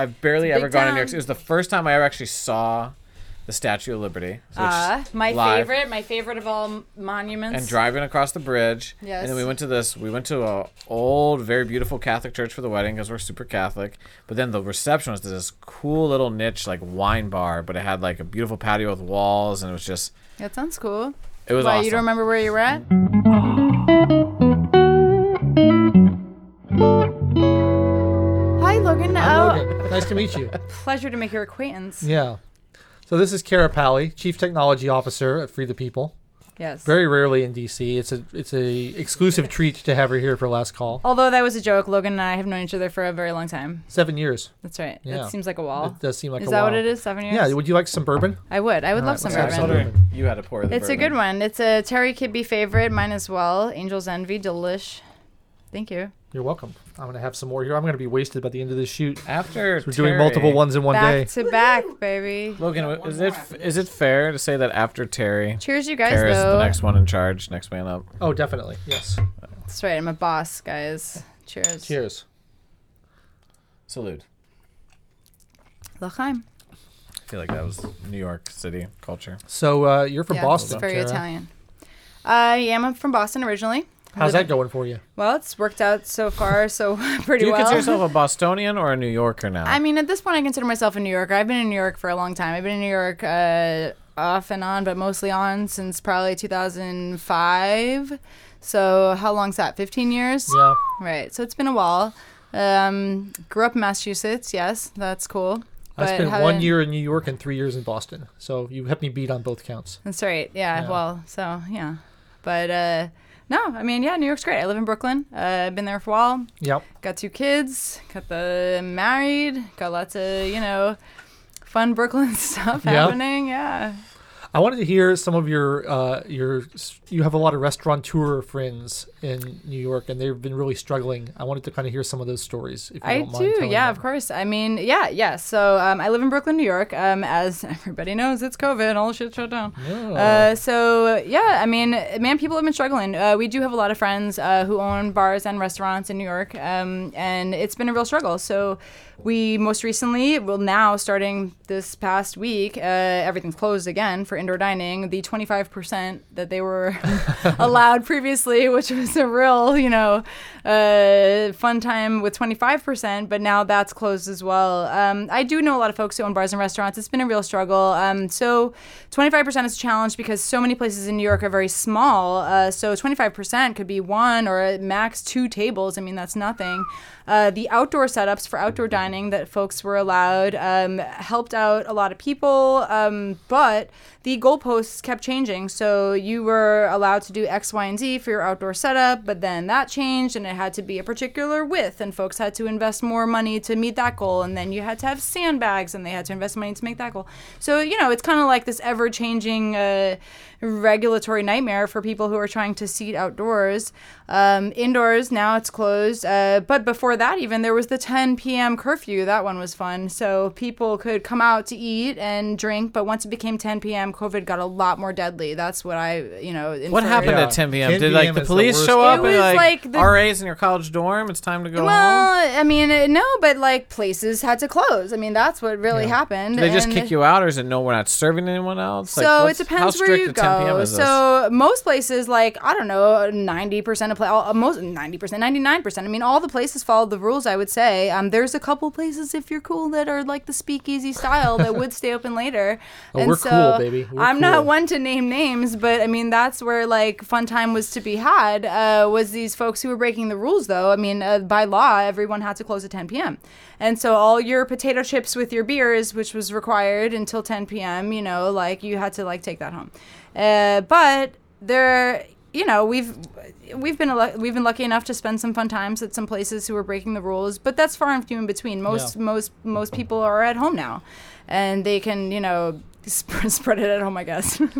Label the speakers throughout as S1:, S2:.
S1: I've barely ever gone to New York. City. It was the first time I ever actually saw the Statue of Liberty.
S2: Uh, my
S1: live.
S2: favorite, my favorite of all monuments.
S1: and driving across the bridge.
S2: Yes.
S1: And then we went to this. We went to a old, very beautiful Catholic church for the wedding because we're super Catholic. But then the reception was this cool little niche like wine bar, but it had like a beautiful patio with walls, and it was just
S2: that sounds cool.
S1: it was
S2: Why
S1: awesome.
S2: you don't remember where you were at?
S3: Nice to meet you.
S2: pleasure to make your acquaintance.
S3: Yeah. So this is Kara Pally, Chief Technology Officer at Free the People.
S2: Yes.
S3: Very rarely in DC. It's a it's a exclusive treat to have her here for last call.
S2: Although that was a joke, Logan and I have known each other for a very long time.
S3: Seven years.
S2: That's right.
S3: Yeah.
S2: That seems like a wall.
S3: It does seem like
S2: is
S3: a
S2: that
S3: while.
S2: what it is? Seven years?
S3: Yeah. Would you like some bourbon?
S2: I would. I would
S3: All
S2: love
S3: right,
S2: some
S3: let's have
S1: I was
S3: some
S2: bourbon.
S1: wondering you had to pour the
S2: It's a good one. It's a Terry Kibbe favorite, mine as well. Angel's Envy, delish. Thank you.
S3: You're welcome. I'm gonna have some more here. I'm gonna be wasted by the end of this shoot.
S1: After
S3: We're doing
S1: Terry-
S3: multiple ones in one
S2: back
S3: day.
S2: to back, baby.
S1: Logan, is it is it fair to say that after Terry,
S2: Cheers, you guys.
S1: Kara's
S2: though.
S1: the next one in charge, next man up?
S3: Oh, definitely. Yes.
S2: That's right. I'm a boss, guys. Cheers.
S3: Cheers.
S1: Salute.
S2: L'chaim.
S1: I feel like that was New York City culture.
S3: So uh, you're from
S2: yeah,
S3: Boston.
S2: It's very
S3: Kara.
S2: Italian. I am I'm from Boston originally.
S3: How's that going for you?
S2: Well, it's worked out so far, so pretty well.
S1: Do you
S2: well.
S1: consider yourself a Bostonian or a New Yorker now?
S2: I mean, at this point, I consider myself a New Yorker. I've been in New York for a long time. I've been in New York uh, off and on, but mostly on since probably 2005. So how long's that? 15 years?
S3: Yeah.
S2: Right. So it's been a while. Um, grew up in Massachusetts. Yes, that's cool.
S3: I
S2: But
S3: spent one
S2: haven't-
S3: year in New York and three years in Boston. So you helped me beat on both counts.
S2: That's right. Yeah,
S3: Yeah.
S2: Well, so yeah, but uh, no, I mean, yeah, New York's great. I live in Brooklyn. Uh, I've been there for a while.
S3: Yep.
S2: Got two kids. Got the married. Got lots of you know, fun Brooklyn stuff
S3: Yeah.
S2: happening. Yeah.
S3: I wanted to hear some of your uh, your. You have a lot of restaurateur friends in New York, and they've been really struggling. I wanted to kind of hear some of those stories. If you
S2: I
S3: don't mind
S2: do, yeah,
S3: them.
S2: of course. I mean, yeah, yeah. So um, I live in Brooklyn, New York. Um, as everybody knows, it's COVID. All the shit shut down.
S3: Oh.
S2: Uh, so yeah, I mean, man, people have been struggling. Uh, we do have a lot of friends uh, who own bars and restaurants in New York, um, and it's been a real struggle. So we most recently, well, now starting this past week, uh, everything's closed again for indoor dining. The 25% that they were allowed previously, which was a real, you know, uh, fun time with 25%, but now that's closed as well. Um, I do know a lot of folks who own bars and restaurants. It's been a real struggle. Um, so 25% is a challenge because so many places in New York are very small. Uh, so 25% could be one or max two tables. I mean, that's nothing. Uh, the outdoor setups for outdoor dining that folks were allowed um, helped out a lot of people, um, but the goalposts kept changing. So you were allowed to do X, Y, and Z for your outdoor setup, but then that changed and it had to be a particular width, and folks had to invest more money to meet that goal. And then you had to have sandbags, and they had to invest money to make that goal. So, you know, it's kind of like this ever changing uh, regulatory nightmare for people who are trying to seat outdoors. Um, indoors, now it's closed. Uh, but before that, even, there was the 10 p.m. curfew. That one was fun. So people could come out to eat and drink, but once it became 10 p.m., COVID got a lot more deadly. That's what I, you know,
S1: What happened
S3: Yeah.
S1: at 10 p.m.?
S3: 10
S1: Did like the
S3: is the
S1: police
S3: worst.
S1: show
S2: It
S1: up and
S2: was
S1: like,
S2: like the-
S1: RAs in your college dorm? It's time to go home.
S2: Well, I mean, uh, no, but like places had to close. I mean, that's what really
S3: Yeah.
S2: happened.
S1: Do they just
S2: and-
S1: kick you out, or is it no? We're not serving anyone else. Like,
S2: So it depends where you
S1: at 10 p.m.
S2: go.
S1: is this?
S2: So most places, like I don't know, ninety percent of play, all, most ninety percent, ninety nine percent. I mean, all the places follow the rules. I would say. Um, there's a couple places if you're cool that are like the speakeasy style that would stay open later.
S3: Oh,
S2: and
S3: we're
S2: so
S3: cool, baby. We're
S2: I'm
S3: cool.
S2: not one to name names, but I mean that's where like fun time was to be had. Uh, was these folks who were breaking the rules though? I mean, uh, by law, everyone had to close at 10 p.m. And so all your potato chips with your beers, which was required until 10 p.m., you know, like you had to like take that home. Uh, but there, you know, we've we've been we've been lucky enough to spend some fun times at some places who are breaking the rules, but that's far and few in between. Most
S3: Yeah.
S2: most most people are at home now, and they can you know spread it at home, I guess.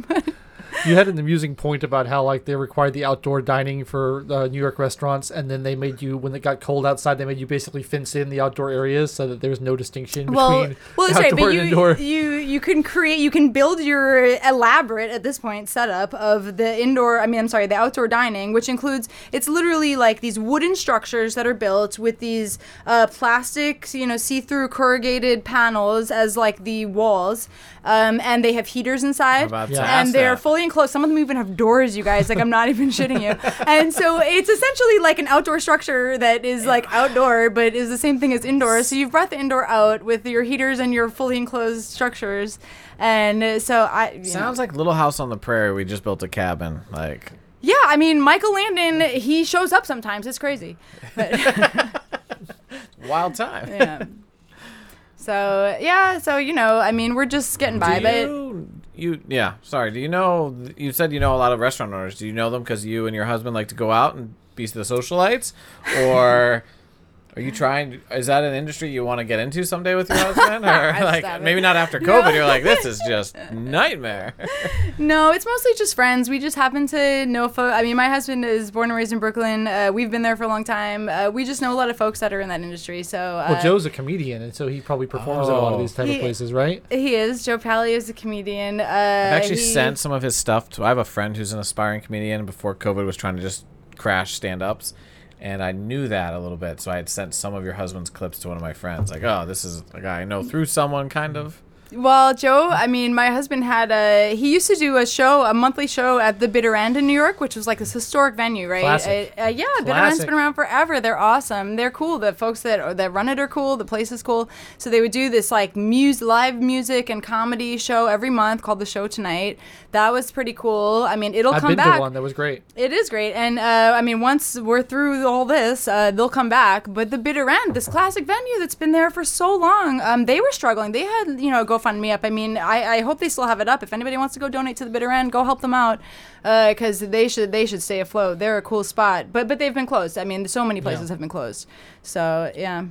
S3: You had an amusing point about how like they required the outdoor dining for uh, New York restaurants, and then they made you when it got cold outside, they made you basically fence in the outdoor areas so that there was no distinction
S2: well,
S3: between
S2: well, that's right. But
S3: and
S2: you,
S3: indoor.
S2: you you can create you can build your elaborate at this point setup of the indoor I mean I'm sorry the outdoor dining which includes it's literally like these wooden structures that are built with these uh, plastic you know see-through corrugated panels as like the walls um, and they have heaters inside
S1: about to
S3: Yeah.
S1: ask
S2: and they're
S1: that.
S2: fully enclosed. Some of them even have doors you guys. Like I'm not even shitting you. And so it's essentially like an outdoor structure that is like outdoor but is the same thing as indoor. So you've brought the indoor out with your heaters and your fully enclosed structures. And so I
S1: Sounds
S2: know.
S1: like Little House on the Prairie. We just built a cabin. Like.
S2: Yeah I mean Michael Landon he shows up sometimes. It's crazy.
S1: Wild time.
S2: yeah. So yeah so you know I mean we're just getting by
S1: Do
S2: but
S1: you, yeah. Sorry. Do you know? You said you know a lot of restaurant owners. Do you know them because you and your husband like to go out and be the socialites, or are you trying? Is that an industry you want to get into someday with your husband, or like maybe not after COVID? You're like, this is just nightmare.
S2: No, it's mostly just friends. We just happen to know folks. I mean, my husband is born and raised in Brooklyn. Uh, we've been there for a long time. Uh, we just know a lot of folks that are in that industry. So, uh,
S3: Well, Joe's a comedian, and so he probably performs at a lot of
S1: Oh.
S3: these type
S2: He-
S3: of places, right?
S2: he is. Joe Pally is a comedian. Uh,
S1: I've actually
S2: he-
S1: sent some of his stuff to. I have a friend who's an aspiring comedian. Before COVID was trying to just crash stand-ups, and I knew that a little bit, so I had sent some of your husband's clips to one of my friends. Like, oh, this is a guy I know through someone, kind of.
S2: Well, Joe, I mean, my husband had a. He used to do a show, a monthly show at the Bitter End in New York, which was like this historic venue, right?
S3: Classic.
S2: Uh, uh, yeah, Bitter End's been around forever. They're awesome. They're cool. The folks that that run it are cool. The place is cool. So they would do this like muse, live music and comedy show every month called the Show Tonight. That was pretty cool. I mean, it'll
S3: I've
S2: come
S3: been
S2: back.
S3: to one that was great.
S2: It is great, and uh, I mean, once we're through all this, uh, they'll come back. But the Bitter End, this classic venue that's been there for so long, um, they were struggling. They had, you know, GoFundMe up. I mean, I, I hope they still have it up. If anybody wants to go donate to the Bitter End, go help them out, uh, because they should they should stay afloat. They're a cool spot, but but they've been closed. I mean, so many places
S3: Yeah.
S2: have been closed. So yeah.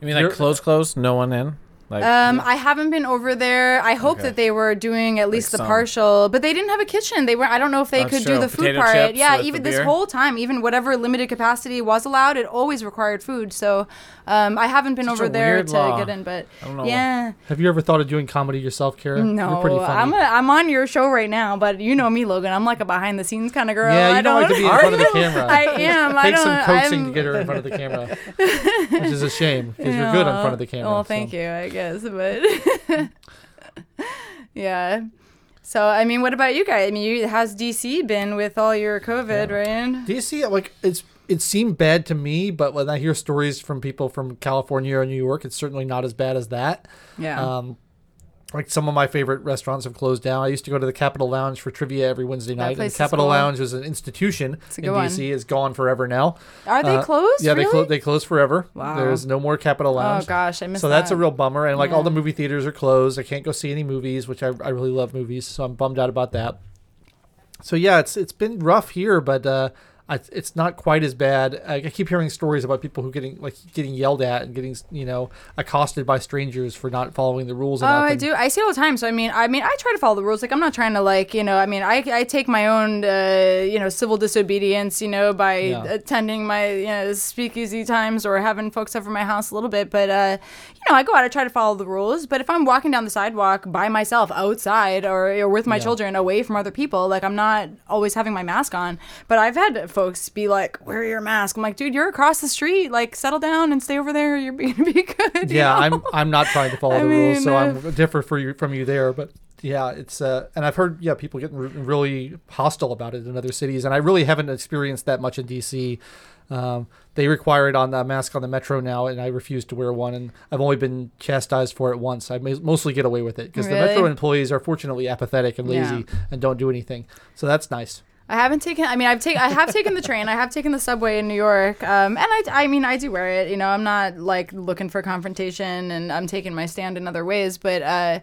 S1: You mean like
S3: You're-
S1: close, close, no one in? Like,
S2: Um, I haven't been over there. I hope
S1: Okay.
S2: that they were doing at least the
S1: some.
S2: partial, but they didn't have a kitchen. They were. I don't know if they
S1: That's
S2: could do the food
S1: Potato
S2: part. Yeah, even this whole time, even whatever limited capacity was allowed, it always required food. So, um, I haven't been
S1: Such
S2: over there to
S1: law.
S2: get in. But
S1: I don't know.
S2: yeah,
S3: Have you ever thought of doing comedy yourself, Kara?
S2: no,
S3: You're pretty funny.
S2: I'm a, I'm on your show right now, but you know me, Logan. I'm like a behind the scenes kind of girl.
S3: yeah,
S2: I
S3: you don't like to be in front of the camera.
S2: I am. I
S3: Take
S2: don't.
S3: some coaxing
S2: I'm,
S3: to get her in front of the camera, which is a shame because you're good in front of the camera.
S2: Well, thank
S3: so.
S2: you, I guess, but yeah. So, I mean, what about you guys? I mean, you, how's DC been with all your COVID, Ryan?
S3: DC, like it's it seemed bad to me, but when I hear stories from people from California or New York, it's certainly not as bad as that.
S2: Yeah.
S3: Um, like some of my favorite restaurants have closed down. I used to go to the Capitol Lounge for trivia every Wednesday night. And
S2: is
S3: Capitol
S2: cool.
S3: Lounge is an institution in. DC. is gone forever now.
S2: Are they
S3: Uh,
S2: closed?
S3: Yeah, they
S2: really?
S3: clo- they close forever.
S2: Wow.
S3: There's no more Capitol Lounge.
S2: Oh gosh, I missed
S3: so that's a real bummer. And like all the movie theaters are closed. I can't go see any movies, which I, I really love movies. So I'm bummed out about that. So yeah, it's it's been rough here, but uh, it's not quite as bad. I, keep hearing stories about people who getting like getting yelled at and getting you know accosted by strangers for not following the rules.
S2: Oh. I do. I see it all the time. So I mean, I mean, I try to follow the rules. Like I'm not trying to like, you know, I mean, I, I take my own, uh, you know, civil disobedience, you know, by
S3: Yeah.
S2: attending my you know, speakeasy times or having folks over my house a little bit. But uh, you know, I go out. I try to follow the rules. But if I'm walking down the sidewalk by myself outside or, or with my
S3: Yeah.
S2: children away from other people, like I'm not always having my mask on. But I've had folks be like, "Wear your mask." I'm like, "Dude, you're across the street. Like, settle down and stay over there. You're gonna be good."
S3: yeah? I'm I'm not trying to follow
S2: I
S3: the rules, so
S2: mean,
S3: I'm different for you from you there. But yeah, it's uh, and I've heard yeah people getting re- really hostile about it in other cities, and I really haven't experienced that much in DC. Um, they require it on the mask on the metro now, and I refuse to wear one, and I've only been chastised for it once. I mostly get away with it because the metro employees are fortunately apathetic and lazy and don't do anything, so that's nice.
S2: I haven't taken. I mean, I've taken. I have taken the train. I have taken the subway in New York. Um, and I. I mean, I do wear it. You know, I'm not like looking for confrontation, and I'm taking my stand in other ways. But uh,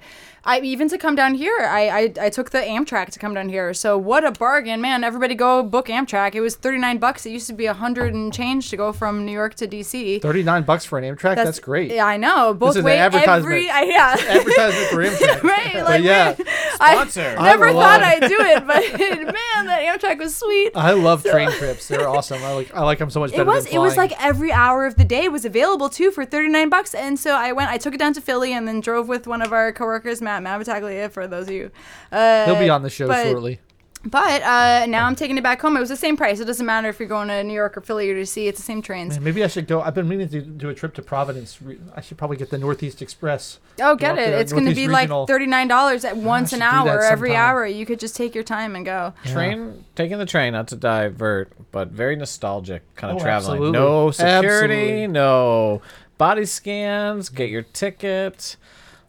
S2: I even to come down here, I, I I took the Amtrak to come down here. So what a bargain, man! Everybody go book Amtrak. It was 39 bucks. It used to be a hundred and change to go from New York to DC.
S3: Thirty nine bucks for an Amtrak, that's, great.
S2: Yeah, I know. Both
S3: is an
S2: ways.
S3: advertisement.
S2: Every. I, yeah.
S3: Advertisement for Amtrak.
S2: right.
S3: But
S2: Like
S3: yeah,
S2: man,
S1: Sponsor.
S3: I
S2: Never
S3: love-
S2: thought I'd do it, but man, that Amtrak was sweet.
S3: I love train trips. They're awesome. I like I like them so much better.
S2: It was
S3: than
S2: it was like every hour of the day was available too for 39 bucks and so I went I took it down to Philly and then drove with one of our coworkers Matt Matt Battaglia for those of you uh,
S3: he'll be on the show
S2: but-
S3: shortly.
S2: but uh, now I'm taking it back home it was the same price it doesn't matter if you're going to New York or Philly or DC it's the same trains
S3: Man, maybe I should go. I've been meaning to do a trip to Providence. I should probably get the Northeast Express.
S2: oh get it it's going to
S3: Northeast
S2: be like $39 at once an hour every
S3: sometime.
S2: hour you could just take your time and go
S1: Train, taking the train, not to divert, but very nostalgic kind of
S3: Oh,
S1: traveling.
S3: absolutely.
S1: No security,
S3: Absolutely.
S1: no body scans. Get your ticket.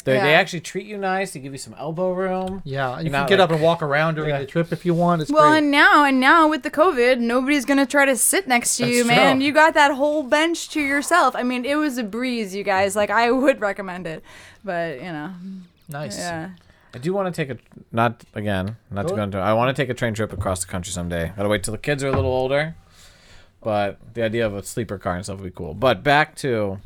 S1: They, they actually treat you nice. They give you some elbow room.
S3: Yeah, you
S1: You're
S3: can get
S1: like-
S3: up and walk around during
S1: Yeah.
S3: the trip if you want. It's
S2: Well,
S3: great.
S2: and now and now with the COVID, nobody's gonna try to sit next to
S3: That's
S2: you,
S3: true.
S2: man. You got that whole bench to yourself. I mean, it was a breeze, you guys. Like I would recommend it, but you know,
S3: nice.
S2: yeah.
S1: I do want to take a not again, not to
S3: Go
S1: go into. I want to take a train trip across the country someday. Gotta wait till the kids are a little older. But the idea of a sleeper car and stuff would be cool. But back to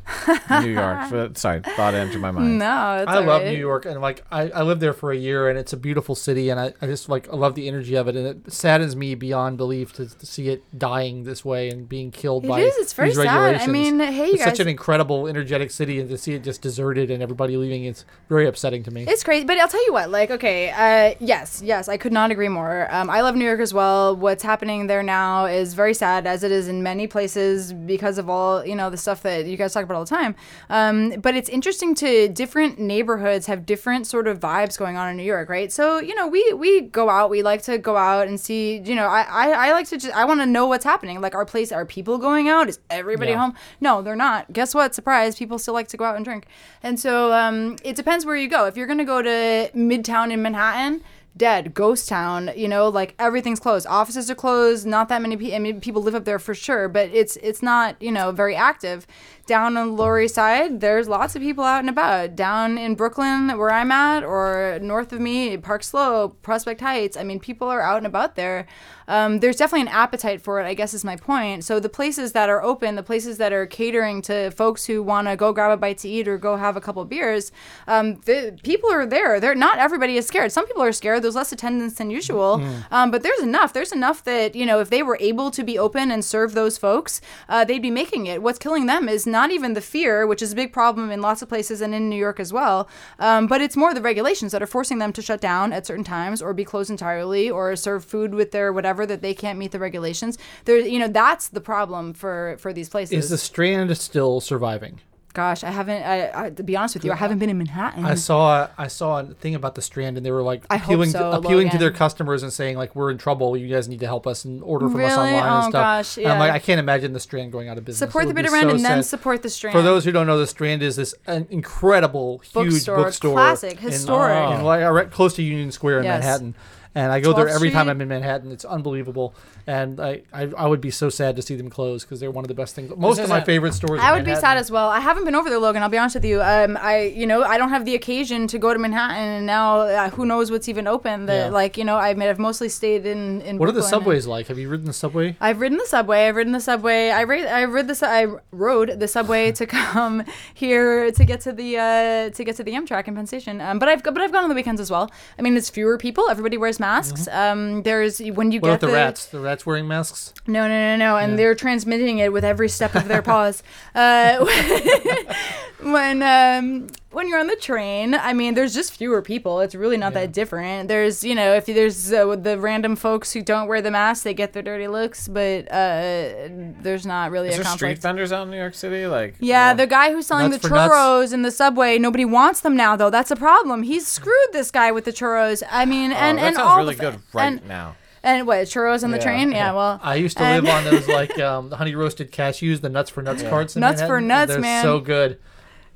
S1: New York. For- Sorry, thought it entered my mind.
S2: No, it's
S3: I love
S2: alright.
S3: New York, and like I, I lived there for a year, and it's a beautiful city, and I, I just like I love the energy of it, and it saddens me beyond belief to, to see it dying this way and being killed
S2: It
S3: by
S2: is. It's very
S3: these
S2: sad. I mean, hey, you
S3: it's
S2: guys.
S3: such an incredible, energetic city, and to see it just deserted and everybody leaving, it's very upsetting to me.
S2: It's crazy, but I'll tell you what. Like, okay, uh, yes, yes, I could not agree more. Um, I love New York as well. What's happening there now is very sad, as it is in many places because of all you know the stuff that you guys talk about all the time. Um, but it's interesting to different neighborhoods have different sort of vibes going on in New York, right? So you know, we we go out, we like to go out and see. You know, I I, I like to just I want to know what's happening. Like our place, are people going out? Is everybody
S3: Yeah.
S2: home? No, they're not. Guess what? Surprise! People still like to go out and drink, and so um, it depends where you go. If you're gonna go to Midtown in Manhattan, dead ghost town. You know, like everything's closed. Offices are closed. Not that many people. I mean, people live up there for sure, but it's it's not you know very active. Down on the Lower East Side, there's lots of people out and about. Down in Brooklyn, where I'm at, or north of me, Park Slope, Prospect Heights. I mean, people are out and about there. Um, there's definitely an appetite for it. I guess is my point. So the places that are open, the places that are catering to folks who want to go grab a bite to eat or go have a couple beers, um, the people are there. They're not everybody is scared. Some people are scared. There's less attendance than usual, um, but there's enough. There's enough that you know if they were able to be open and serve those folks, uh, they'd be making it. What's killing them is not even the fear, which is a big problem in lots of places and in New York as well, um, but it's more the regulations that are forcing them to shut down at certain times or be closed entirely or serve food with their whatever that they can't meet the regulations. There, you know, that's the problem for for these places.
S3: Is the Strand still surviving?
S2: Gosh, I haven't. I, I, to be honest with you, I haven't been in Manhattan.
S3: I saw I saw a thing about the Strand, and they were like
S2: I
S3: appealing
S2: so,
S3: to, appealing to their customers and saying like we're in trouble. You guys need to help us and order from us
S2: Really?
S3: online and
S2: Oh,
S3: stuff.
S2: gosh,
S3: And I'm like. I can't imagine the Strand going out of business.
S2: support the
S3: would
S2: bit around
S3: so
S2: and then support the strand.
S3: For those who don't know, the Strand is this an incredible, huge
S2: Bookstore,
S3: bookstore,
S2: classic,
S3: in-
S2: historic.
S3: Uh, in, like, close to Union Square in
S2: Yes.
S3: Manhattan. And I go there
S2: 12th
S3: every time I'm in Manhattan. It's unbelievable, and I, I, I would be so sad to see them close because they're one of the best things. Most of my favorite stores.
S2: I would be sad as well. I haven't been over there, Logan. I'll be honest with you. Um, I, you know, I don't have the occasion to go to Manhattan, and now uh, who knows what's even open?
S3: Yeah.
S2: like, you know, I mean, I've mostly stayed in in.
S3: What are the subways like? Have you ridden the subway?
S2: I've ridden the subway. I've ridden the subway. I ride. I rid the. su- I rode the subway to come here to get to the uh, to get to the Amtrak in Penn Station. Um, but I've but I've gone on the weekends as well. I mean, it's fewer people. Everybody wears masks. Um, there's when you
S3: Mm-hmm. What
S2: get
S3: about the rats? The rats wearing masks?
S2: No, no, no, no. And they're transmitting it with every step of their paws. Uh, when um, when you're on the train, I mean, there's just fewer people. It's really not
S3: Yeah.
S2: that different. There's, you know, if there's uh, the random folks who don't wear the mask, they get their dirty looks, but uh, there's not really
S1: Is
S2: a
S1: there street vendors out in New York City? Like
S2: Yeah, the guy who's selling
S3: Nuts
S2: the
S3: nuts?
S2: churros in the subway, nobody wants them now, though. That's a problem. He's screwed this guy with the churros. I mean,
S1: Oh,
S2: and
S1: that
S2: and
S1: sounds
S2: all
S1: really
S2: the,
S1: good right
S2: and,
S1: now.
S2: and what churros on the
S1: Yeah.
S2: train? Yeah, well,
S3: I used to
S2: And-
S3: live on those like um, honey roasted cashews, the nuts for nuts carts. In
S2: Nuts for nuts,
S3: They're
S2: man.
S3: So good.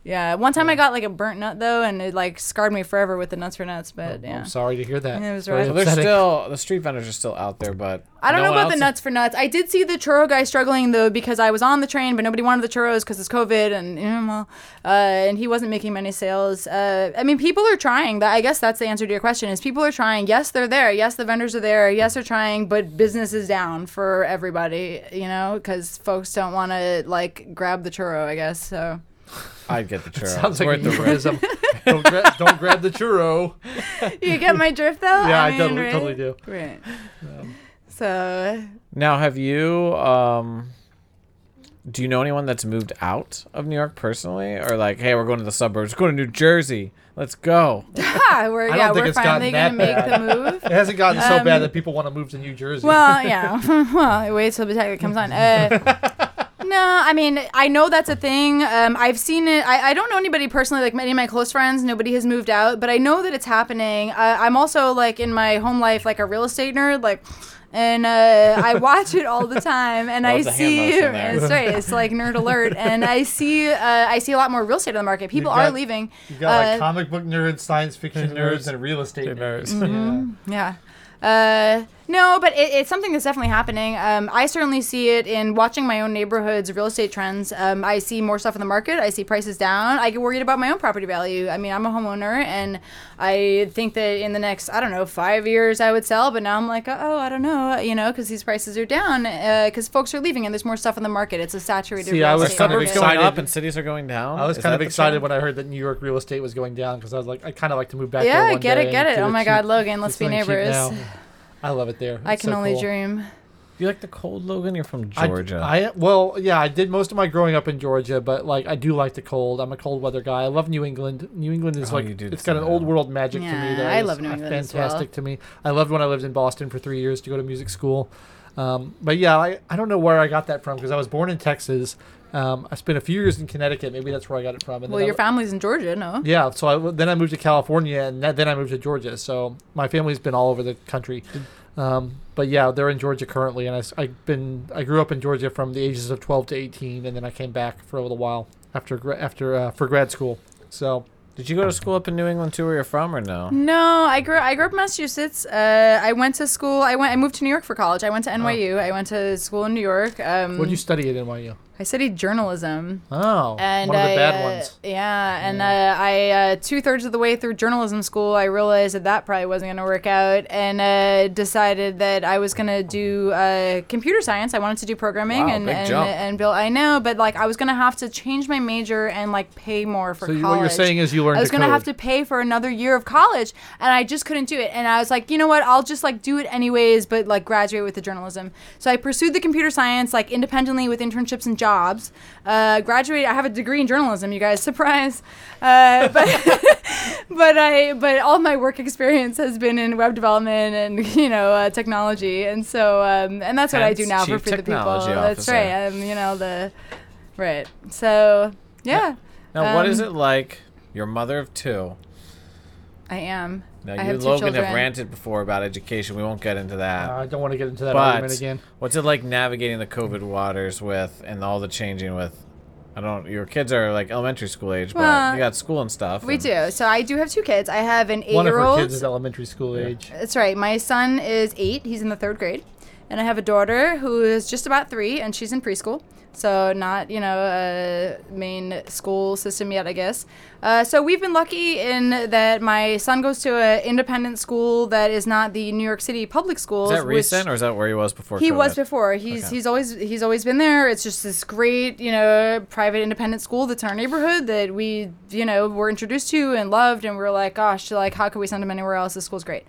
S2: Yeah, one time I got like a burnt nut though, and it like scarred me forever with the nuts for nuts. But yeah,
S3: I'm sorry to hear that.
S2: Yeah, it was
S3: Very
S2: rough.
S1: So they're still the street vendors are still out there, but
S2: I don't
S1: no
S2: know about the nuts for nuts. I did see the churro guy struggling though because I was on the train, but nobody wanted the churros because it's COVID, and you know, well, uh, and he wasn't making many sales. Uh, I mean, people are trying. That I guess that's the answer to your question: is people are trying. Yes, they're there. Yes, the vendors are there. Yes, they're trying, but business is down for everybody. You know, because folks don't want to like grab the churro. I guess so.
S1: I'd get the churro.
S3: Sounds like
S1: worth the risk.
S3: euphemism. don't, gra- don't grab the churro.
S2: you get my drift though.
S3: Yeah, I,
S2: mean,
S3: totally,
S2: right?
S3: totally do.
S2: Right. So
S1: Now, have you um do you know anyone that's moved out of New York personally or like, hey, we're going to the suburbs, go to New Jersey. Let's go.
S2: yeah, we're
S3: don't
S2: yeah
S3: think
S2: we're
S3: it's
S2: finally
S3: gotten
S2: gonna
S3: that
S2: make the move.
S3: It hasn't gotten so bad
S2: Um,
S3: that people want to move to New Jersey.
S2: Well, yeah. well, wait till the tag comes on. Uh, no, I mean, I know that's a thing. Um, I've seen it. I, I don't know anybody personally, like many of my close friends. Nobody has moved out, but I know that it's happening. Uh, I'm also like in my home life, like a real estate nerd, like. And uh, I watch it all the time, and I
S1: Love the hand
S2: see it's right. It's like nerd alert, and I see uh, I see a lot more real estate on the market. People
S3: got-
S2: are leaving.
S3: you got like
S2: uh,
S3: comic book nerds, science fiction
S1: Nerds.
S3: nerds, and real estate
S1: Nerds.
S3: nerds. Yeah.
S2: Yeah. Uh, no, but it, it's something that's definitely happening. Um, I certainly see it in watching my own neighborhood's real estate trends. Um, I see more stuff in the market. I see prices down. I get worried about my own property value. I mean, I'm a homeowner, and I think that in the next, I don't know, five years I would sell. But now I'm like, oh, I don't know, you know, because these prices are down, because folks are leaving, and there's more stuff in the market. It's a saturated.
S3: See,
S2: real
S3: I was
S2: estate
S3: kind of
S1: Suburbs
S2: market.
S1: going
S3: excited.
S1: up and cities are going down.
S3: I was
S1: Is
S3: kind of excited when I heard that New York real estate was going down because I was like, I kind of like to move back there
S2: Yeah,
S3: one
S2: get
S3: day
S2: it, get it. Oh my
S3: cheap.
S2: God, Logan, let's be neighbors.
S3: now. I love it there.
S2: I can
S3: so
S2: only
S3: cool.
S2: dream.
S1: you like the cold, Logan? You're from Georgia.
S3: I, well, yeah, I did most of my growing up in Georgia, but like I do like the cold. I'm a cold weather guy. I love New England. New England is
S1: Oh,
S3: like it's got an old world magic to me.
S2: Yeah,
S3: That
S2: I love New England as
S3: Fantastic
S2: well.
S3: to me. I loved when I lived in Boston for three years to go to music school. Um, but yeah, I, I don't know where I got that from because I was born in Texas. Um, I spent a few years in Connecticut. Maybe that's where I got it from. And
S2: Well,
S3: then I-
S2: your family's in Georgia, no?
S3: yeah, so I, then I moved to California, and that, then I moved to Georgia. So my family's been all over the country. Um, but yeah, they're in Georgia currently, and I, have been I grew up in Georgia from the ages of 12 to 18, and then I came back for a little while after after uh, for grad school. So
S1: Did you go to school up in New England too, where you're from, or no?
S2: No, I grew I grew up in Massachusetts. Uh, I went to school. I went. I moved to New York for college. I went to NYU. I went to school in New York. Um,
S3: what did you study at NYU?
S2: I studied journalism.
S3: Oh,
S2: And
S3: one of the
S2: I,
S3: bad
S2: uh,
S3: ones.
S2: Yeah, and uh, I uh, two thirds of the way through journalism school, I realized that that probably wasn't going to work out, and uh, decided that I was going to do uh, computer science. I wanted to do programming
S1: Wow,
S2: and
S1: big
S2: and,
S1: jump.
S2: and build. I know, but like I was going to have to change my major and like pay more for
S3: So
S2: college.
S3: what you're saying is you learned
S2: I was
S3: to
S2: gonna have to pay for another year of college, and I just couldn't do it. And I was like, you know what? I'll just like do it anyways, but like graduate with the journalism. So I pursued the computer science like independently with internships and jobs. Uh, graduated. I have a degree in journalism. You guys, surprise. Uh, but but I but all my work experience has been in web development and you know uh, technology, and so um, and that's what I do now for, for the people.
S1: technology
S2: That's right. I'm you know the right. So yeah.
S1: Now, what is
S2: Um,
S1: it like? You're mother of two.
S2: I am.
S1: Now,
S2: I
S1: you
S2: have two
S1: Logan
S2: children.
S1: have ranted before about education. We won't get into that.
S3: Uh, I don't want to get into that
S1: but
S3: argument again.
S1: what's it like navigating the COVID waters with and all the changing with? I don't. Your kids are like elementary school age, but
S2: Well,
S1: you got school and stuff.
S2: We
S1: and-
S2: do. So I do have two kids. I have an
S3: One of her
S2: eight-year-old.
S3: kids is elementary school age.
S2: That's right. My son is eight. He's in the third grade, and I have a daughter who is just about three, and she's in preschool. So not you know a main school system yet, I guess. Uh, so we've been lucky in that my son goes to an independent school that is not the New York City public schools.
S1: Is that recent, or is that where he was before?
S2: he was before. He's
S1: Okay.
S2: he's always he's always been there. It's just this great, you know, private independent school that's in our neighborhood that we, you know, were introduced to and loved, and we are like, gosh, like how could we send him anywhere else? This school's great.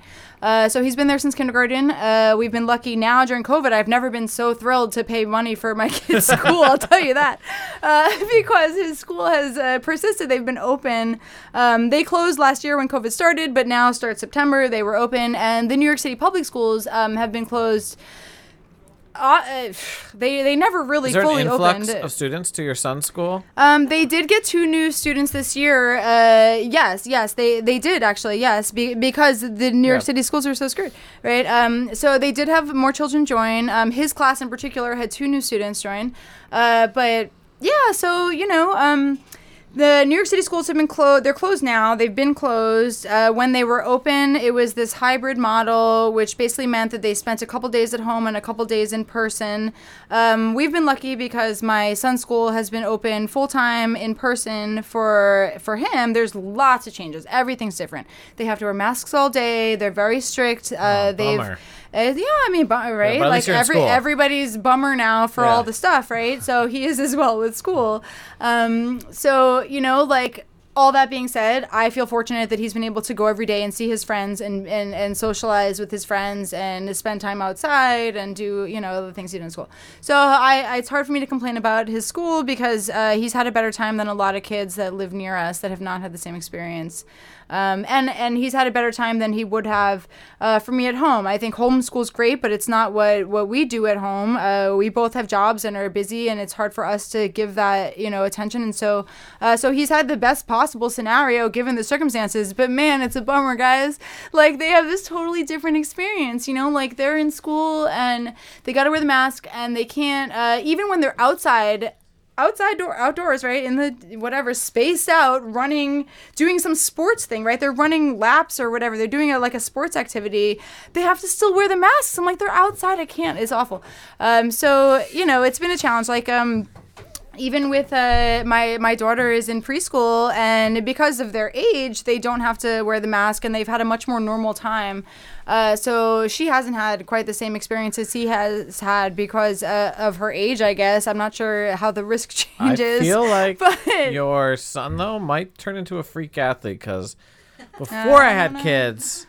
S2: Uh, so he's been there since kindergarten. Uh, we've been lucky now during COVID. I've never been so thrilled to pay money for my kid's school. I'll tell you that, uh, because his school has uh, persisted. They've been open. Um, they closed last year when COVID started, but now start September they were open, and the New York City public schools um, have been closed. Uh, uh, they they never really
S1: Is there an
S2: fully
S1: influx
S2: opened.
S1: of students to your son's school?
S2: Um, they did get two new students this year. Uh, yes, yes, they they did actually. Yes, be, because the New York
S1: Yeah.
S2: City schools are so screwed, right? Um, so they did have more children join. Um, his class in particular had two new students join. Uh, but yeah, so you know, um. The New York City schools have been closed. They're closed now. They've been closed. Uh, when they were open, it was this hybrid model, which basically meant that they spent a couple days at home and a couple days in person. Um, we've been lucky because my son's school has been open full time in person for for him. There's lots of changes. Everything's different. They have to wear masks all day. They're very strict. Uh, they've
S1: bummer.
S2: uh, yeah, I mean, right?
S1: at
S2: like
S1: least you're in
S2: every
S1: school.
S2: everybody's bummer now for all the stuff, right? So he is as well with school. Um, so you know, like all that being said, I feel fortunate that he's been able to go every day and see his friends and, and, and socialize with his friends and spend time outside and do, you know, the things he did in school. So I, I it's hard for me to complain about his school because uh, he's had a better time than a lot of kids that live near us that have not had the same experience. Um, and and he's had a better time than he would have uh, for me at home. I think homeschool's great, but it's not what what we do at home. Uh, we both have jobs and are busy, and it's hard for us to give that you know attention. And so uh, so he's had the best possible scenario given the circumstances. But man, it's a bummer, guys. Like they have this totally different experience. You know, like they're in school and they got to wear the mask, and they can't uh, even when they're outside outside door outdoors right in the whatever spaced out running doing some sports thing right? They're running laps or whatever. They're doing a, like a sports activity. They have to still wear the masks. I'm like they're outside. I can't. It's awful. Um, so you know it's been a challenge. Like um even with uh, my my daughter is in preschool and because of their age they don't have to wear the mask and they've had a much more normal time. Uh, so she hasn't had quite the same experience as he has had because uh, of her age i guess. I'm not sure how the risk changes
S1: I feel like
S2: but-
S1: your son though might turn into a freak athlete because before I had kids,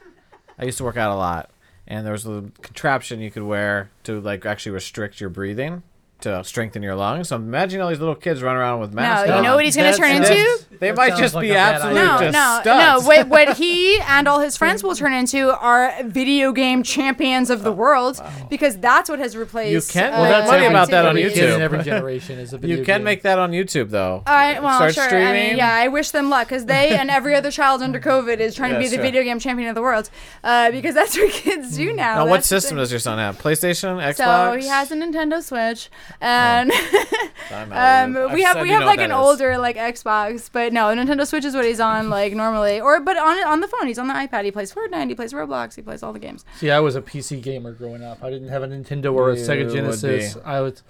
S1: I used to work out a lot, and there was a contraption you could wear to like actually restrict your breathing to strengthen your lungs. So imagine all these little kids running around with
S2: no
S1: masks.
S2: you know what he's going to turn into
S1: They might just
S3: like
S1: be
S3: a
S1: absolute
S2: no,
S1: just
S2: no, no. What, what he and all his friends will turn into are video game champions of the world because that's what has replaced.
S1: You can
S2: uh,
S1: make
S3: that's
S1: money
S3: every-
S1: about that on
S3: every kid in
S1: YouTube.
S3: every generation is a video
S1: You can
S3: game.
S1: make that on YouTube though.
S2: I, well,
S1: Start
S2: sure. I mean, yeah, I wish them luck because they and every other child under COVID is trying
S1: Yeah,
S2: to be the
S1: sure.
S2: video game champion of the world uh, because that's what kids do now.
S1: Now, what
S2: That's the
S1: system
S2: thing.
S1: does your son have? PlayStation, Xbox?
S2: So he has a Nintendo Switch, and
S1: I'm out of
S2: um, we
S1: I've
S2: we have like an
S1: that is.
S2: older like Xbox, but no, Nintendo Switch is what he's on like normally, or but on on the phone he's on the iPad. He plays Fortnite, he plays Roblox, he plays all the games.
S3: See, I was a PC gamer growing up. I didn't have a Nintendo or a
S1: You
S3: Sega Genesis. I was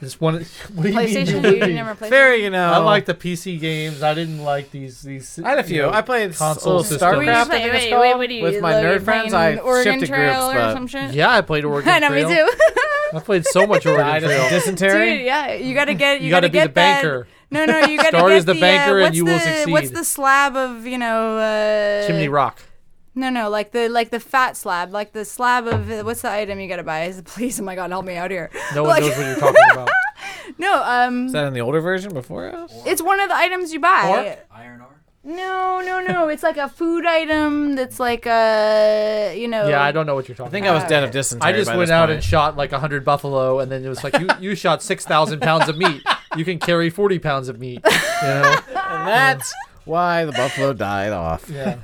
S3: just one. What do you mean?
S2: PlayStation,
S3: you
S2: you
S3: would be?
S2: never played.
S1: Very, you know.
S3: I like the PC games. I didn't like these these.
S1: I had a
S3: you
S1: few.
S3: know,
S1: I played
S3: console
S1: little
S3: systems.
S2: What do you
S1: StarCraft. I
S2: play?
S1: think
S2: Wait, wait, you
S1: With my
S2: like,
S1: nerd friends, I
S2: playing Oregon
S1: shifted
S2: Trail
S1: groups,
S2: or
S1: but
S2: some shit.
S3: Yeah, I played Oregon
S2: I know, me
S3: Trail.
S2: too.
S3: I played so much Oregon
S1: died of
S3: Trail.
S1: dysentery.
S2: Dude, yeah, you gotta get you,
S3: You gotta be
S2: get
S3: the
S2: that-
S3: banker.
S2: No, no, you gotta
S3: Start
S2: get
S3: as the banker
S2: uh,
S3: and
S2: what's
S3: you will
S2: the- What's
S3: succeed.
S2: the slab of you know? Uh,
S3: Chimney Rock.
S2: No, no, like the like the fat slab, like the slab of uh, what's the item you gotta buy? Is please, oh my god, help me out here.
S3: No one
S2: Like-
S3: knows what you're talking about.
S2: No, um,
S1: Is that in the older version before us?
S2: it's one of the items you buy.
S3: Pork?
S4: Iron ore.
S2: No, no, no. It's like a food item that's like a you know.
S3: Yeah, I don't know what you're talking
S1: I think
S3: about.
S1: I was dead of dysentery.
S3: I just
S1: by
S3: went
S1: this
S3: out
S1: point.
S3: and shot like hundred buffalo, and then it was like you you shot six thousand pounds of meat. You can carry forty pounds of meat. You know?
S1: And that's why the buffalo died off.
S3: Yeah.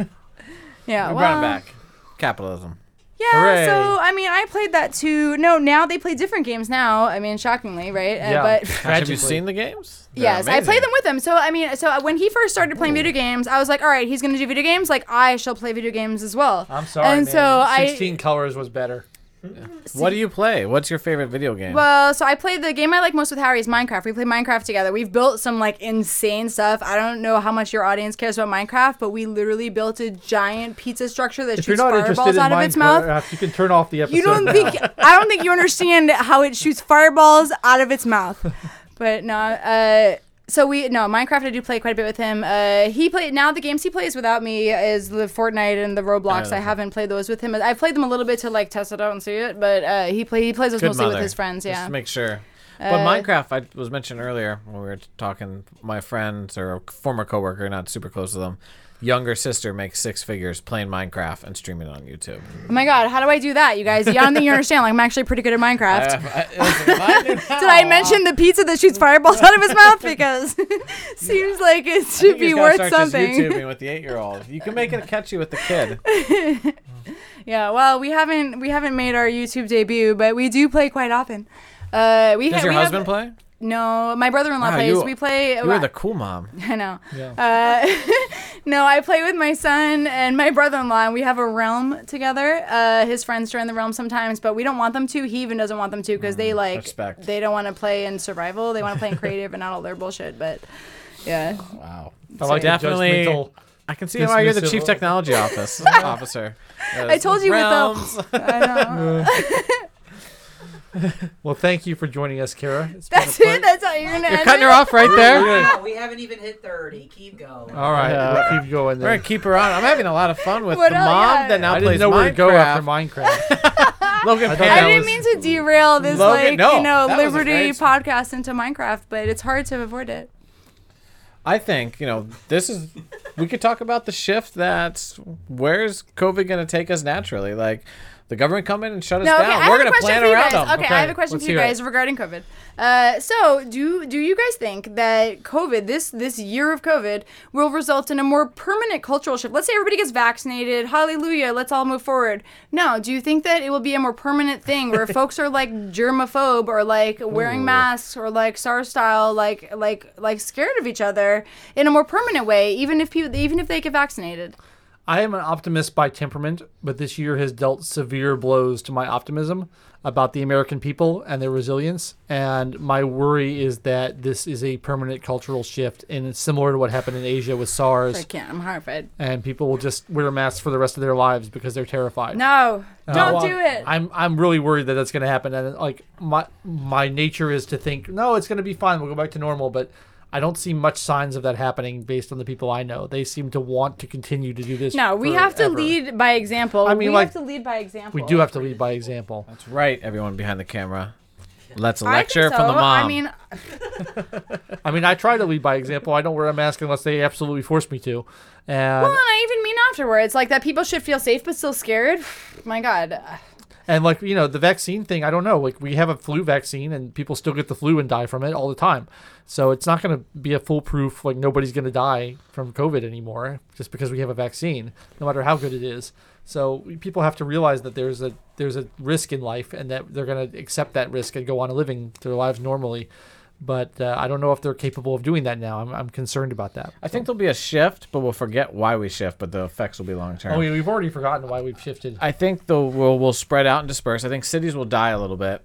S2: Yeah,
S1: We
S2: well,
S1: brought it back. Capitalism.
S2: Yeah,
S3: Hooray.
S2: so I mean, I played that too. No, now they play different games now. I mean, shockingly, right? Uh,
S3: Yeah.
S2: but
S1: Have you seen the games? They're
S2: Yes, I
S1: amazing.
S2: play them with him. So I mean, so when he first started playing video games, I was like, all right, he's gonna do video games. Like I shall play video games as well.
S3: I'm sorry,
S2: And
S3: man.
S2: so I-
S3: Sixteen colors was better.
S1: What do you play? What's your favorite video game?
S2: Well, so I played the game I like most with Harry is Minecraft. We play Minecraft together. We've built some like insane stuff. I don't know how much your audience cares about Minecraft, but we literally built a giant pizza structure that
S3: If you're
S2: shoots
S3: not
S2: fireballs
S3: interested in
S2: out of its mouth.
S3: You can turn off the episode.
S2: You don't
S3: now.
S2: think I don't think you understand how it shoots fireballs out of its mouth. But no, uh so we no Minecraft. I do play quite a bit with him. Uh, he played now the games he plays without me is the Fortnite and the Roblox.
S1: Yeah.
S2: I haven't played those with him. I've played them a little bit to like test it out and see it, but uh, he play he plays those
S1: Good
S2: mostly
S1: mother.
S2: with his friends.
S1: Just
S2: Yeah.
S1: to make sure. But
S2: Uh,
S1: Minecraft, I was mentioned earlier when we were talking. My friends or a former coworker, not super close to them, younger sister makes six figures playing Minecraft and streaming on YouTube.
S2: Oh my god, how do I do that, you guys? I don't think you understand. Like I'm actually pretty good at Minecraft. Did I mention the pizza that shoots fireballs out of his mouth? Because seems like it should be worth something.
S1: YouTubing with the eight-year-old. You can make it catchy with the kid.
S2: Yeah, well, we haven't we haven't made our YouTube debut, but we do play quite often. Uh, we
S1: Does
S2: ha-
S1: your
S2: we have-
S1: husband play?
S2: No, my brother-in-law
S1: Wow,
S2: plays.
S1: you-
S2: we play.
S1: You were the cool mom.
S2: I know.
S3: Yeah.
S2: Uh, no, I play with my son and my brother-in-law, and we have a realm together. Uh, his friends join the realm sometimes, but we don't want them to. He even doesn't want them to because they like
S1: respect.
S2: they don't want to play in survival. They want to play in creative and not all their bullshit. But yeah,
S1: Wow.
S3: I like
S1: Definitely-
S3: judgmental.
S1: I can see why you're the chief technology office officer.
S2: I told you with the-
S1: Realms.
S2: I know.
S3: Well, thank you for joining us, Kara. It's been a
S2: That's
S3: pleasure.
S2: it. That's all you're gonna
S1: You're cutting
S2: it?
S1: her off right there.
S3: We're gonna-
S4: No, we haven't even hit 30. Keep going.
S3: All right,
S1: Yeah.
S3: we'll keep going
S1: We're
S3: there.
S1: gonna keep her on. I'm having a lot of fun with
S2: What
S1: the
S2: else?
S1: mom
S2: Yeah.
S1: that now
S3: I
S1: plays
S3: didn't know where to go after
S1: Minecraft.
S3: Minecraft.
S1: Logan
S3: I thought
S2: I
S3: that
S1: Pam.
S2: didn't
S3: was-
S2: mean to derail this
S1: Logan-
S2: like
S1: no,
S2: you know
S1: that was a
S2: Liberty
S1: great-
S2: podcast into Minecraft, but it's hard to avoid it.
S1: I think you know this is. We could talk about the shift that where's COVID going to take us naturally? Like the government come in and shut us
S2: No, okay,
S1: down. We're going to plan
S2: for you
S1: around them.
S2: Okay,
S3: Okay,
S2: I have a question
S3: let's
S2: for you
S3: hear it.
S2: guys regarding COVID. Uh, so, do do you guys think that COVID, this this year of COVID, will result in a more permanent cultural shift? Let's say everybody gets vaccinated. Hallelujah! Let's all move forward. No, do you think that it will be a more permanent thing where folks are like germaphobe or like wearing masks or like SARS style, like like like scared of each other in a more permanent way, even if people even if they get vaccinated?
S3: I am an optimist by temperament, but this year has dealt severe blows to my optimism about the American people and their resilience. And my worry is that this is a permanent cultural shift, and it's similar to what happened in Asia with SARS.
S2: I can't. I'm horrified.
S3: And people will just wear masks for the rest of their lives because they're terrified.
S2: No, don't
S3: Uh, well,
S2: do it.
S3: I'm I'm really worried that that's going to happen, and like my my nature is to think no, it's going to be fine. We'll go back to normal, but I don't see much signs of that happening based on the people I know. They seem to want to continue to do this.
S2: No, we have to lead by example.
S3: I mean,
S2: we
S3: like,
S2: have to lead by example.
S3: We do have to lead by example.
S1: That's right, everyone behind the camera. Let's
S2: I think
S1: lecture from the
S2: so.
S1: mom.
S2: I mean,
S3: I mean, I try to lead by example. I don't wear a mask unless they absolutely force me to. And
S2: well, and I even mean afterwards, like that people should feel safe but still scared. My God,
S3: and like you know, the vaccine thing. I don't know. Like we have a flu vaccine, and people still get the flu and die from it all the time. So it's not going to be a foolproof. Like nobody's going to die from COVID anymore just because we have a vaccine, no matter how good it is. So people have to realize that there's a there's a risk in life, and that they're going to accept that risk and go on living their lives normally. But uh, I don't know if they're capable of doing that now. I'm, I'm concerned about that.
S1: I think there'll be a shift, but we'll forget why we shift. But the effects will be long term.
S3: Oh, yeah, we've already forgotten why we've shifted.
S1: I think the will we'll, we'll spread out and disperse. I think cities will die a little bit.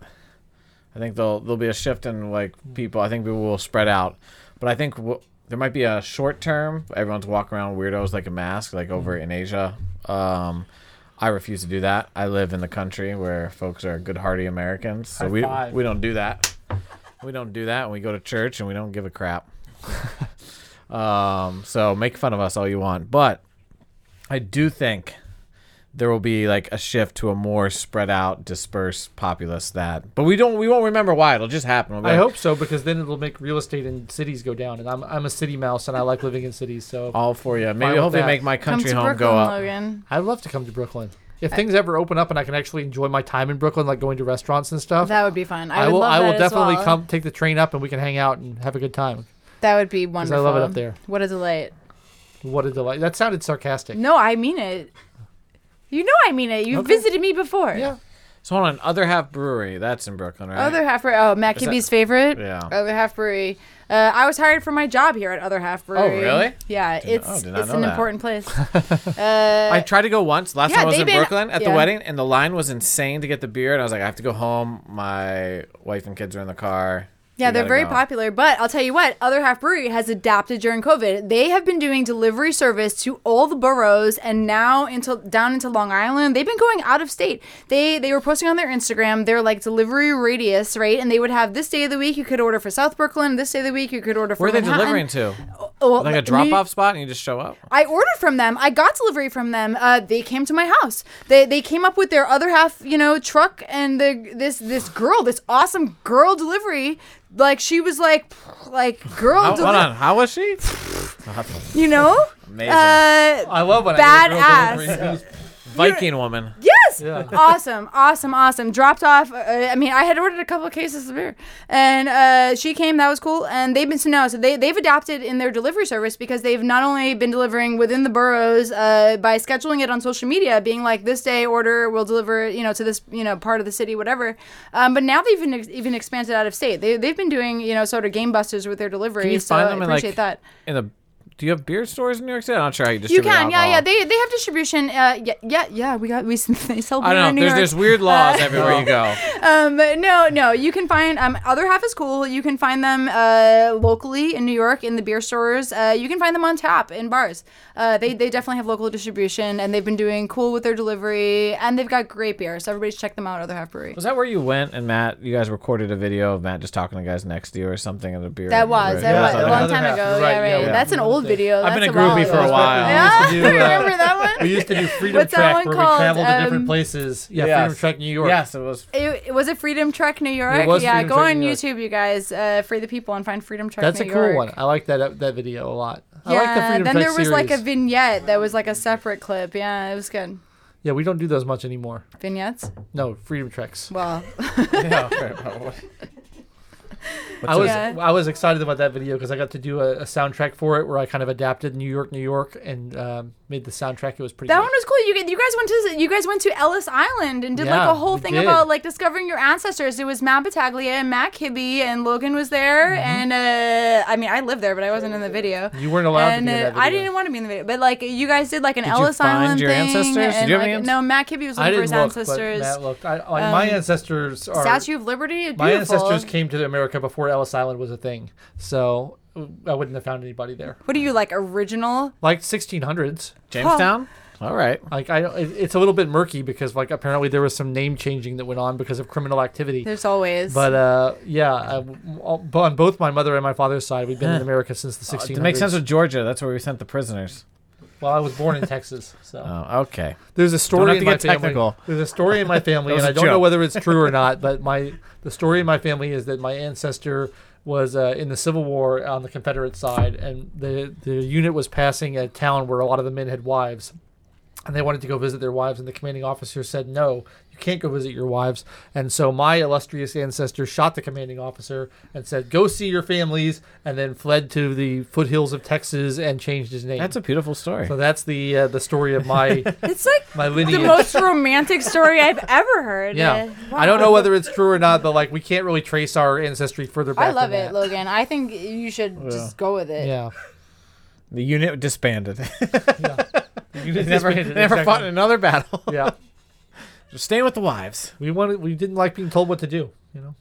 S1: I think there'll there'll be a shift in like people. I think people will spread out, but I think w- there might be a short term. Everyone's walking around weirdos like a mask, like over in Asia. Um, I refuse to do that. I live in the country where folks are good, hearty Americans, so we we don't do that. We don't do that. We go to church and we don't give a crap. um, so make fun of us all you want, but I do think there will be like a shift to a more spread out, dispersed populace that. But we don't. We won't remember why. It'll just happen. We'll
S3: I
S1: like,
S3: hope so because then it'll make real estate in cities go down, and I'm I'm a city mouse and I like living in cities, so
S1: all for you. Maybe
S3: with
S1: hopefully make my country home
S2: Brooklyn,
S1: go up.
S2: Logan.
S3: I'd love to come to Brooklyn. If things ever open up and I can actually enjoy my time in Brooklyn, like going to restaurants and stuff,
S2: That would be fun. I,
S3: I,
S2: would
S3: will
S2: love
S3: I will
S2: as
S3: definitely
S2: well.
S3: come take the train up and we can hang out and have a good time.
S2: That would be wonderful.
S3: I love it up there.
S2: What a delight.
S3: What a delight! That sounded sarcastic.
S2: No, I mean it. You know I mean it. You
S3: Okay.
S2: visited me before.
S3: Yeah.
S1: So hold on, Other Half Brewery. That's in Brooklyn, right?
S2: Other Half Brewery. Oh, Matt
S1: Is that-
S2: Kibbe's favorite.
S1: Yeah.
S2: Other Half Brewery. Uh, I was hired for my job here at Other Half Brewery.
S1: Oh, really?
S2: Yeah,
S1: Did-
S2: it's
S1: oh,
S2: it's an
S1: that.
S2: important place. uh,
S1: I tried to go once. Last
S2: Yeah,
S1: time I was in
S2: been-
S1: Brooklyn at the wedding, and the line was insane to get the beer. And I was like, I have to go home. My wife and kids are in the car.
S2: Yeah, they're very
S1: go.
S2: popular. But I'll tell you what, Other Half Brewery has adapted during COVID. They have been doing delivery service to all the boroughs, and now until down into Long Island. They've been going out of state. They they were posting on their Instagram their like delivery radius, right? And they would have this day of the week you could order for South Brooklyn. This day of the week you could order for
S1: Where are they delivering to?
S2: Oh,
S1: Like a drop off spot, and you just show up.
S2: I ordered from them. I got delivery from them. Uh, they came to my house. They they came up with their other half, you know, truck and the this this girl, this awesome girl delivery. Like she was like like girl
S1: How, hold on, how was she?
S2: you know?
S1: Amazing.
S2: Uh
S3: I love when I get a girl
S2: Badass.
S3: delivery.
S1: Viking woman.
S2: Yes.
S3: Yeah.
S2: Awesome. Awesome. Awesome. Dropped off. Uh, I mean, I had ordered a couple of cases of beer, and uh, she came. That was cool. And they've been so now, so they they've adapted in their delivery service because they've not only been delivering within the boroughs uh, by scheduling it on social media, being like this day order will deliver, you know, to this you know part of the city, whatever. Um, but now they've even ex- even expanded out of state. They they've been doing you know sort of game busters with their delivery.
S1: Can you
S2: so
S1: find
S2: I appreciate
S1: like
S2: that.
S1: in the Do you have beer stores in New York City? I'm not sure how you
S2: You can, yeah,
S1: alcohol.
S2: yeah. They they have distribution. Uh, yeah, yeah, yeah. We got we they sell beer
S1: I don't
S2: in. New
S1: There's
S2: York.
S1: there's weird laws everywhere you go.
S2: Um, no, no. You can find um, other half is cool. You can find them uh, locally in New York in the beer stores. Uh, you can find them on tap in bars. Uh, they they definitely have local distribution, and they've been doing cool with their delivery, and they've got great beer. So everybody's check them out. Other half brewery.
S1: Was that where you went and Matt? You guys recorded a video of Matt just talking to guys next to you or something at a beer.
S2: That was that
S3: Yeah,
S2: was
S3: that
S2: a long time ago.
S3: Right,
S2: Yeah, right.
S3: yeah, yeah.
S2: That's an old video.
S1: I've been a groupie
S2: while
S1: for a while.
S2: Yeah,
S3: We used to do, uh,
S2: remember that one?
S3: We used to do Freedom
S2: What's that
S3: Trek
S2: one
S3: where
S2: called?
S3: we traveled to different
S2: Um,
S3: places. Yeah,
S1: Yes.
S3: Freedom Trek New York.
S1: Yes, it was.
S2: It, it was a Freedom Trek New York.
S3: It was
S2: yeah,
S3: Freedom
S2: go
S3: Trek
S2: on
S3: New York.
S2: YouTube, you guys. Uh, free the people and find Freedom Trek.
S3: That's
S2: New
S3: a cool
S2: York.
S3: one. I like that that video a lot. I
S2: Yeah,
S3: like the Freedom
S2: then
S3: Trek
S2: there was like a vignette that was like a separate clip. Yeah, it was good.
S3: Yeah, we don't do those much anymore.
S2: Vignettes.
S3: No, Freedom Treks.
S2: Well,
S1: yeah, okay, probably.
S3: I was
S2: Yeah.
S3: I was excited about that video because I got to do a, a soundtrack for it where I kind of adapted New York, New York, and um, made the soundtrack. It was pretty.
S2: that
S3: good.
S2: one was cool. You you guys went to you guys went to Ellis Island and did like a whole thing
S3: did.
S2: about like discovering your ancestors. It was Matt Battaglia and Matt Kibbe and Logan was there.
S3: Mm-hmm.
S2: And uh, I mean, I lived there, but I wasn't in the video.
S3: You weren't allowed
S2: and
S3: to be in
S2: uh. I didn't want to be in the video, but like you guys did like an
S1: Did you
S2: Ellis
S1: find
S2: Island
S1: your
S2: thing.
S1: ancestors? Did
S2: and,
S1: you have
S2: like,
S1: any
S2: no, Matt Kibbe was looking for
S3: didn't
S2: his
S3: look,
S2: ancestors.
S3: but Matt looked. I, my
S2: Um,
S3: ancestors are.
S2: Statue of Liberty.
S3: my
S2: Beautiful.
S3: ancestors came to America before Ellis Island was a thing, so I wouldn't have found anybody there.
S2: What are you like original?
S3: Like 1600s.
S1: Jamestown. All right.
S3: Like I, it- it's a little bit murky because like apparently there was some name changing that went on because of criminal activity.
S2: There's always.
S3: But uh, yeah, I, all- on both my mother and my father's side, we've been in America since the 1600s.
S1: It makes sense with Georgia. That's where we sent the prisoners.
S3: Well, I was born in Texas, so
S1: Oh, okay.
S3: there's a story
S1: have
S3: in
S1: to
S3: my
S1: get
S3: family.
S1: technical.
S3: There's a story in my family,
S1: That was
S3: and I
S1: a
S3: don't know
S1: joke.
S3: whether it's true or not. But my the story in my family is that my ancestor was uh, in the Civil War on the Confederate side, and the the unit was passing a town where a lot of the men had wives, and they wanted to go visit their wives, and the commanding officer said, "No, can't go visit your wives." And so my illustrious ancestor shot the commanding officer and said, "Go see your families," and then fled to the foothills of Texas and changed his name.
S1: That's a beautiful story.
S3: so that's the uh, the story of my
S2: it's like
S3: my lineage.
S2: the most romantic story I've ever heard.
S3: Yeah,
S2: Uh,
S3: I don't know whether it's true or not, but like we can't really trace our ancestry further back.
S2: I love
S3: than
S2: it,
S3: that.
S2: Logan. I think you should
S1: Yeah.
S2: just go with it.
S3: Yeah,
S1: the unit disbanded.
S3: yeah. You
S1: they
S3: just
S1: never,
S3: made it,
S1: they never
S3: exactly.
S1: fought in another battle.
S3: Yeah,
S1: Just staying with the wives.
S3: we wanted. We didn't like being told what to do. You know.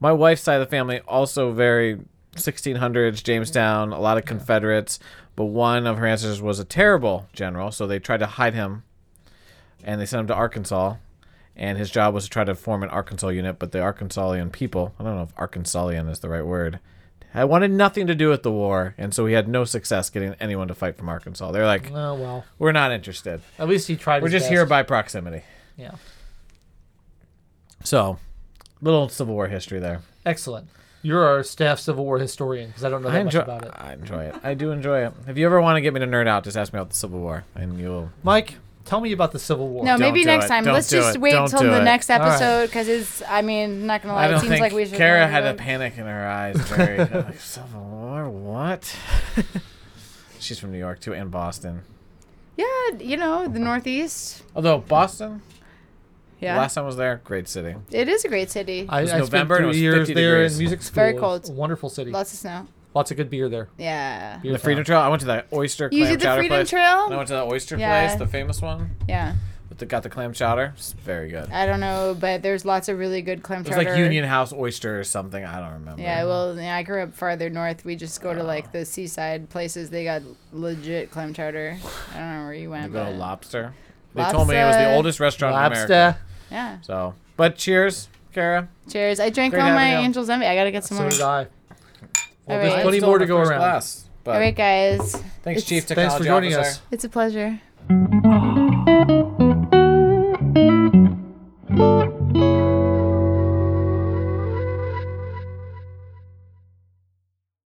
S1: My wife's side of the family also very 1600s Jamestown, a lot of Confederates, but one of her ancestors was a terrible general, so they tried to hide him, and they sent him to Arkansas, and his job was to try to form an Arkansas unit, but the Arkansasian people, I don't know if Arkansasian is the right word, I wanted nothing to do with the war, and so he had no success getting anyone to fight from Arkansas. They're like,
S3: Oh well.
S1: we're not interested.
S3: At least he tried.
S1: We're just here by proximity.
S3: Yeah.
S1: So, little Civil War history there.
S3: Excellent. You're our staff Civil War historian because I don't know that
S1: I enjoy,
S3: much about it.
S1: I enjoy it. I do enjoy it. If you ever want to get me to nerd out, just ask me about the Civil War, and you'll.
S3: Mike, tell me about the Civil War.
S2: No,
S1: Don't
S2: maybe
S1: do
S2: next
S1: it.
S2: time.
S1: Don't
S2: Let's
S1: do
S2: just
S1: it.
S2: wait
S1: Don't
S2: till
S1: do
S2: the
S1: it.
S2: next episode because it's. I mean, not gonna lie,
S1: I
S2: it
S1: don't
S2: seems
S1: think
S2: like we should.
S1: Kara
S2: know
S1: had a panic in her eyes. Very like, Civil War. What? She's from New York too, and Boston.
S2: Yeah, you know the Northeast.
S1: Although Boston,
S2: Yeah,
S1: last time I was there, great city.
S2: it is a great city.
S3: I,
S1: was
S3: I
S1: November
S3: spent
S1: and it
S3: three
S1: was
S3: years
S1: 50
S3: there
S1: degrees.
S3: in music school.
S2: Very cold.
S3: wonderful city.
S2: Lots of snow.
S3: Lots of good beer there.
S2: Yeah.
S3: Beer
S1: the Freedom. Trail. I went to that oyster
S2: You
S1: clam
S2: did the
S1: chowder
S2: Freedom
S1: place.
S2: Trail?
S1: And I went to that oyster
S2: Yeah.
S1: place, the famous one,
S2: Yeah.
S1: with the got the clam chowder. It's very good.
S2: I don't know, but there's lots of really good clam
S1: It was
S2: chowder.
S1: like Union House oyster or something. I don't remember.
S2: Yeah, well, yeah, I grew up farther north. We just go to like the seaside places. They got legit clam chowder. I don't know where you
S1: We
S2: went,
S1: go to
S2: but
S1: Lobster. They told me it was the oldest restaurant in America.
S3: Lobster.
S2: yeah.
S1: So, but cheers, Kara.
S2: Cheers! I drank
S1: Great
S2: all my
S1: having you.
S2: Angel's Envy. I gotta get some
S3: So
S2: more.
S3: did I. Well,
S2: All
S3: there's
S2: right.
S3: plenty
S1: Still
S3: more
S1: in
S3: to
S1: the
S3: go
S1: first
S3: around.
S1: class, but
S2: All right, guys.
S1: thanks,
S2: It's-
S1: Chief
S3: Thanks for joining
S1: Officer.
S3: us.
S2: It's a pleasure.